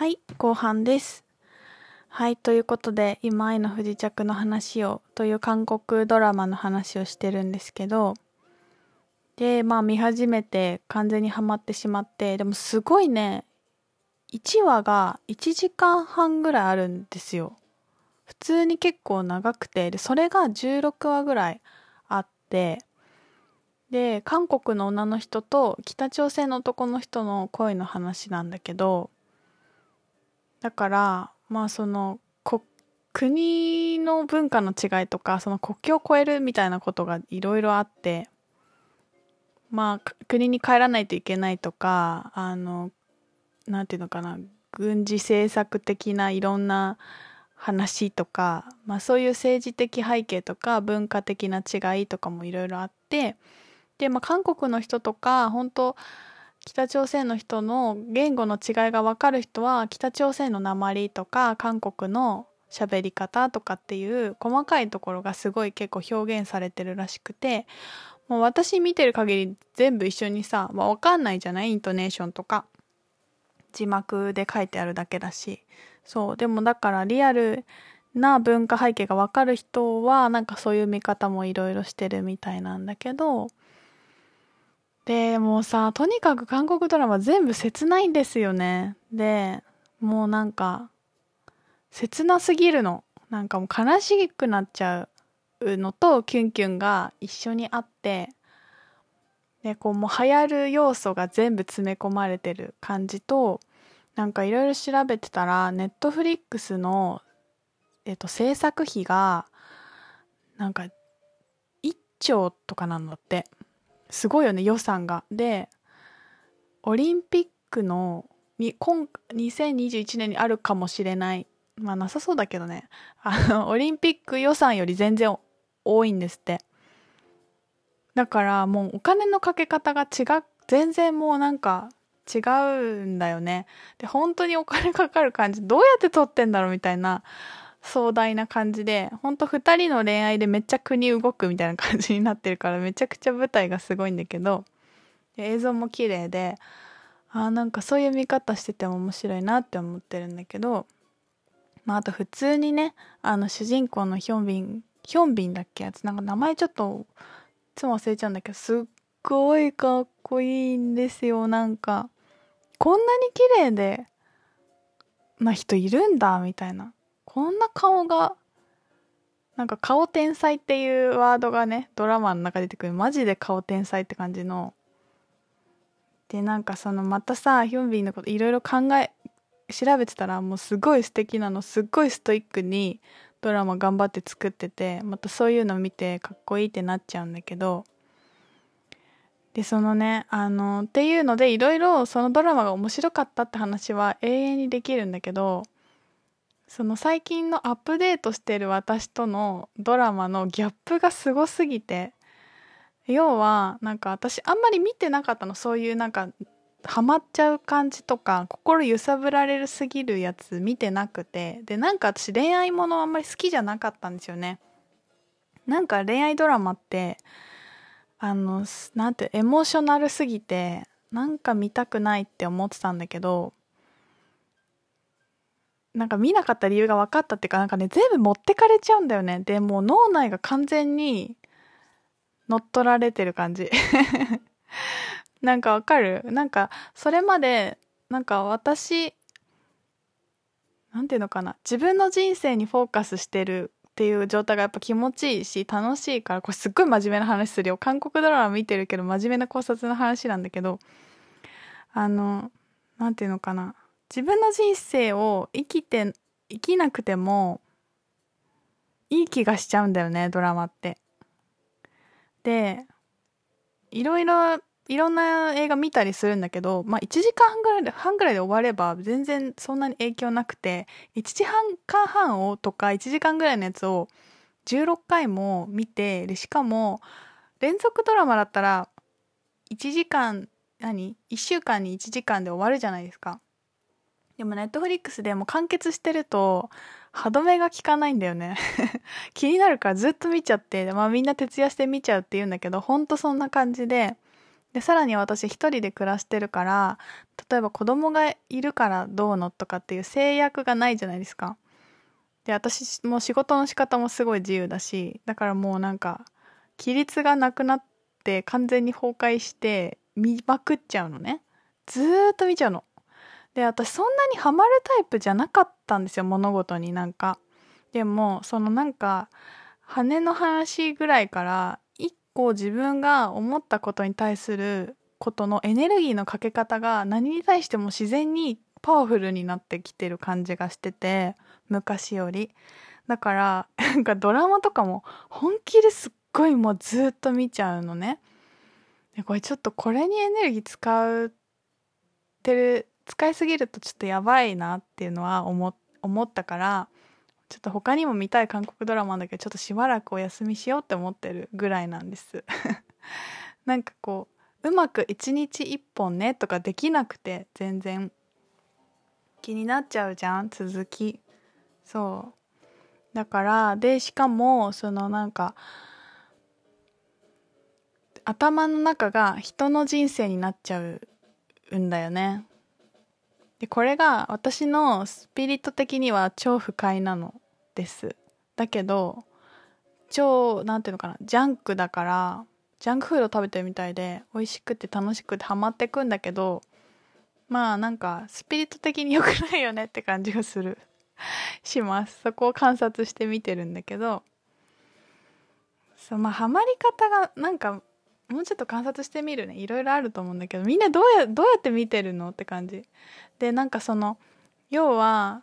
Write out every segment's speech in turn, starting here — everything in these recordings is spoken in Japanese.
はい、後半です。はい、ということで、今愛の不時着の話を、という韓国ドラマの話をしてるんですけど、で、まあ見始めて完全にハマってしまって、でもすごいね、1話が1時間半ぐらいあるんですよ。普通に結構長くて、で、それが16話ぐらいあって、で、韓国の女の人と北朝鮮の男の人の恋の話なんだけど、だから、まあその、国の文化の違いとか、その国境を越えるみたいなことがいろいろあって、まあ国に帰らないといけないとか、あの、なんていうのかな、軍事政策的ないろんな話とか、まあそういう政治的背景とか文化的な違いとかもいろいろあって、で、まあ韓国の人とか、本当北朝鮮の人の言語の違いが分かる人は北朝鮮の鉛とか韓国の喋り方とかっていう細かいところがすごい結構表現されてるらしくてもう私見てる限り全部一緒にさ、まあ、分かんないじゃない？イントネーションとか。字幕で書いてあるだけだし。そうでもだからリアルな文化背景が分かる人はなんかそういう見方もいろいろしてるみたいなんだけどでもうさとにかく韓国ドラマ全部切ないんですよね。でもうなんか切なすぎるの。なんかもう悲しくなっちゃうのとキュンキュンが一緒にあって。でこうもう流行る要素が全部詰め込まれてる感じとなんかいろいろ調べてたらネットフリックスの、えっと、制作費がなんか1兆とかなんだって。すごいよね予算が。でオリンピックの今2021年にあるかもしれない。まあなさそうだけどね。あのオリンピック予算より全然多いんですって。だからもうお金のかけ方が違う全然もうなんか違うんだよね。で本当にお金かかる感じどうやって撮ってんだろうみたいな壮大な感じで本当2人の恋愛でめっちゃ国動くみたいな感じになってるからめちゃくちゃ舞台がすごいんだけど映像も綺麗であーなんかそういう見方してても面白いなって思ってるんだけどまああと普通にねあの主人公のヒョンビンヒョンビンだっけ？やつなんか名前ちょっといつも忘れちゃうんだけどすっごいかっこいいんですよ。なんかこんなに綺麗でな人いるんだみたいな。こんな顔がなんか顔天才っていうワードがねドラマの中出てくる。マジで顔天才って感じの。でなんかそのまたさヒョンビンのこといろいろ考え調べてたらもうすごい素敵なのすっごいストイックにドラマ頑張って作っててまたそういうの見てかっこいいってなっちゃうんだけど。でそのねあのっていうのでいろいろそのドラマが面白かったって話は永遠にできるんだけどその最近のアップデートしてる私とのドラマのギャップがすごすぎて要はなんか私あんまり見てなかったのそういうなんかハマっちゃう感じとか心揺さぶられるすぎるやつ見てなくてでなんか私恋愛ものあんまり好きじゃなかったんですよね。なんか恋愛ドラマってあのなんてエモーショナルすぎてなんか見たくないって思ってたんだけどなんか見なかった理由が分かったっていうかなんかね全部持ってかれちゃうんだよね。でもう脳内が完全に乗っ取られてる感じ。なんかわかる？なんかそれまでなんか私なんていうのかな。自分の人生にフォーカスしてるっていう状態がやっぱ気持ちいいし楽しいからこれすっごい真面目な話するよ。韓国ドラマ見てるけど真面目な考察の話なんだけどあのなんていうのかな。自分の人生を生きて生きなくてもいい気がしちゃうんだよねドラマって。でいろいろいろんな映画見たりするんだけど、まあ、1時間半ぐらいで半ぐらいで終われば全然そんなに影響なくて1時間半をとか1時間ぐらいのやつを16回も見てでしかも連続ドラマだったら1時間何？1週間に1時間で終わるじゃないですかでもネットフリックスでも完結してると歯止めが効かないんだよね。気になるからずっと見ちゃって、まあみんな徹夜して見ちゃうって言うんだけど、ほんとそんな感じで、でさらに私一人で暮らしてるから例えば子供がいるからどうのとかっていう制約がないじゃないですか。で私も仕事の仕方もすごい自由だしだからもうなんか規律がなくなって完全に崩壊して見まくっちゃうのね。ずーっと見ちゃうの。で私そんなにハマるタイプじゃなかったんですよ物事になんか。でもそのなんか羽の話ぐらいから一個自分が思ったことに対することのエネルギーのかけ方が何に対しても自然にパワフルになってきてる感じがしてて昔より。だからなんかドラマとかも本気ですっごいもうずっと見ちゃうのね。でこれちょっとこれにエネルギー使ってる使いすぎるとちょっとやばいなっていうのは思思ったからちょっと他にも見たい韓国ドラマだけどちょっとしばらくお休みしようって思ってるぐらいなんです。なんかこううまく一日一本ねとかできなくて全然気になっちゃうじゃん続き。そう。だからでしかもそのなんか頭の中が人の人生になっちゃうんだよね。でこれが私のスピリット的には超不快なのです。だけど超なんていうのかなジャンクだからジャンクフード食べてるみたいで美味しくて楽しくてハマってくんだけどまあなんかスピリット的に良くないよねって感じがする。します。そこを観察して見てるんだけど。そうまあハマり方がなんかもうちょっと観察してみるね。いろいろあると思うんだけどみんなどうやどうやって見てるのって感じ。でなんかその要は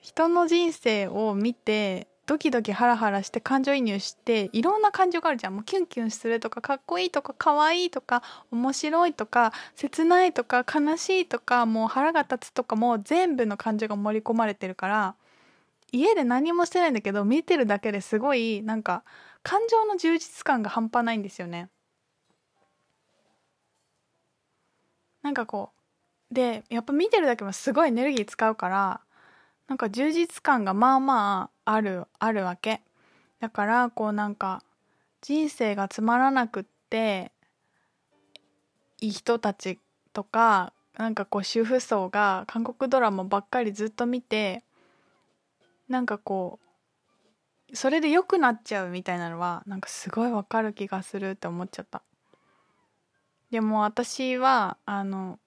人の人生を見てドキドキハラハラして感情移入していろんな感情があるじゃん。もうキュンキュンするとかかっこいいとかかわいいとか面白いとか切ないとか悲しいとかもう腹が立つとかもう全部の感情が盛り込まれてるから家で何もしてないんだけど見てるだけですごいなんか感情の充実感が半端ないんですよね。なんかこうでやっぱ見てるだけもすごいエネルギー使うからなんか充実感がまあまああるあるわけ。だからこうなんか人生がつまらなくっていい人たちとかなんかこう主婦層が韓国ドラマばっかりずっと見てなんかこうそれで良くなっちゃうみたいなのはなんかすごいわかる気がするって思っちゃった。でも私はあの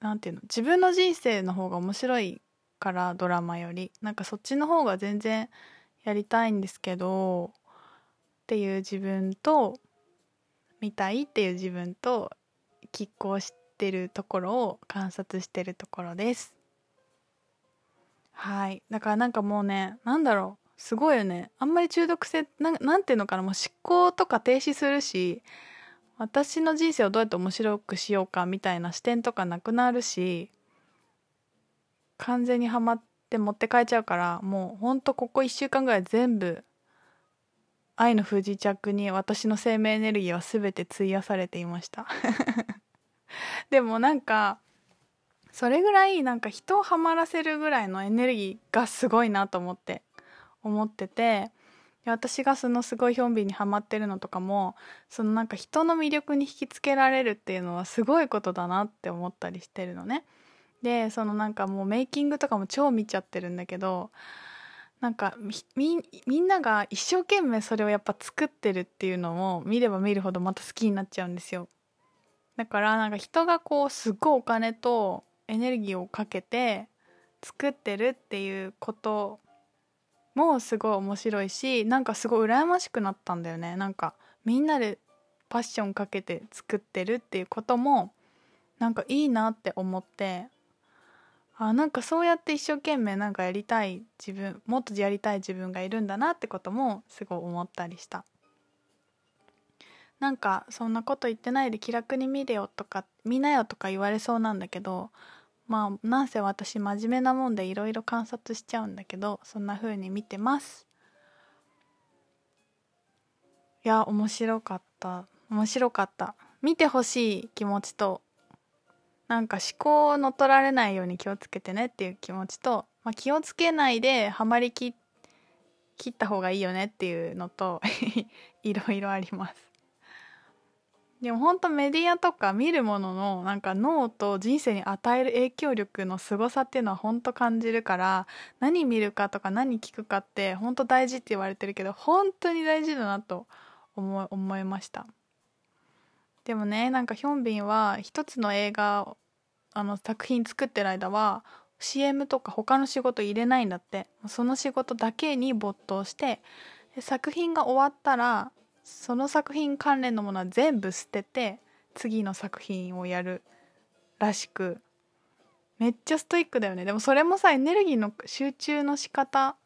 なんていうの自分の人生の方が面白いからドラマよりなんかそっちの方が全然やりたいんですけどっていう自分と見たいっていう自分と拮抗してるところを観察してるところです。はい。だからなんかもうねなんだろうすごいよね。あんまり中毒性ななんていうのかなもう思考とか停止するし私の人生をどうやって面白くしようかみたいな視点とかなくなるし完全にはまって持って帰っちゃうからもうほんとここ1週間ぐらい全部愛の不時着に私の生命エネルギーは全て費やされていました。でもなんかそれぐらいなんか人をハマらせるぐらいのエネルギーがすごいなと思って思ってて私がそのすごいヒョンビンにハマってるのとかもそのなんか人の魅力に引きつけられるっていうのはすごいことだなって思ったりしてるのね。でそのなんかもうメイキングとかも超見ちゃってるんだけどなんかみんなが一生懸命それをやっぱ作ってるっていうのを見れば見るほどまた好きになっちゃうんですよ。だからなんか人がこうすごいお金とエネルギーをかけて作ってるっていうこともすごい面白いしなんかすごい羨ましくなったんだよね。なんかみんなでパッションかけて作ってるっていうこともなんかいいなって思ってあなんかそうやって一生懸命なんかやりたい自分もっとやりたい自分がいるんだなってこともすごい思ったりした。なんかそんなこと言ってないで気楽に見れよとか見なよとか言われそうなんだけどまあなんせ私真面目なもんでいろいろ観察しちゃうんだけどそんな風に見てます。いや面白かった。面白かった。見てほしい気持ちとなんか思考を乗っ取られないように気をつけてねっていう気持ちと、まあ、気をつけないでハマりき切った方がいいよねっていうのと いろいろあります。でも本当メディアとか見るもののなんか脳と人生に与える影響力の凄さっていうのは本当感じるから何見るかとか何聞くかって本当大事って言われてるけど本当に大事だなと思思いました。でもねなんかヒョンビンは一つの映画あの作品作ってる間は CM とか他の仕事入れないんだって。その仕事だけに没頭して作品が終わったらその作品関連のものは全部捨てて次の作品をやるらしくめっちゃストイックだよね。でもそれもさエネルギーの集中の仕方っ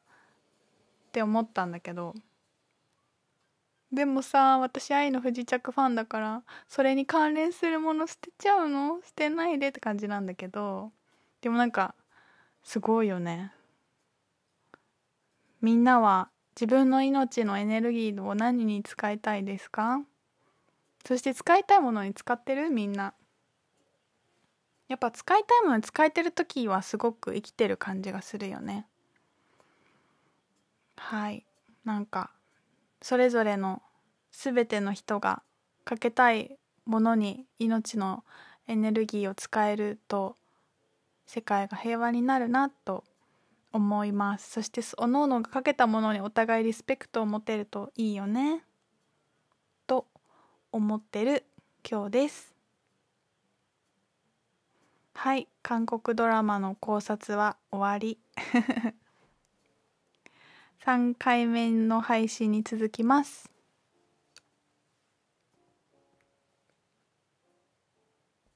て思ったんだけどでもさ私愛の不時着ファンだからそれに関連するもの捨てちゃうの？捨てないでって感じなんだけどでもなんかすごいよね。みんなは自分の命のエネルギーを何に使いたいですか？そして使いたいものに使ってる？みんな。やっぱ使いたいものに使えてる時はすごく生きてる感じがするよね。はい。なんかそれぞれの全ての人がかけたいものに命のエネルギーを使えると世界が平和になるなと思います。そしておのおのがかけたものにお互いリスペクトを持てるといいよね。と思ってる今日です。はい韓国ドラマの考察は終わり。3回目の配信に続きます。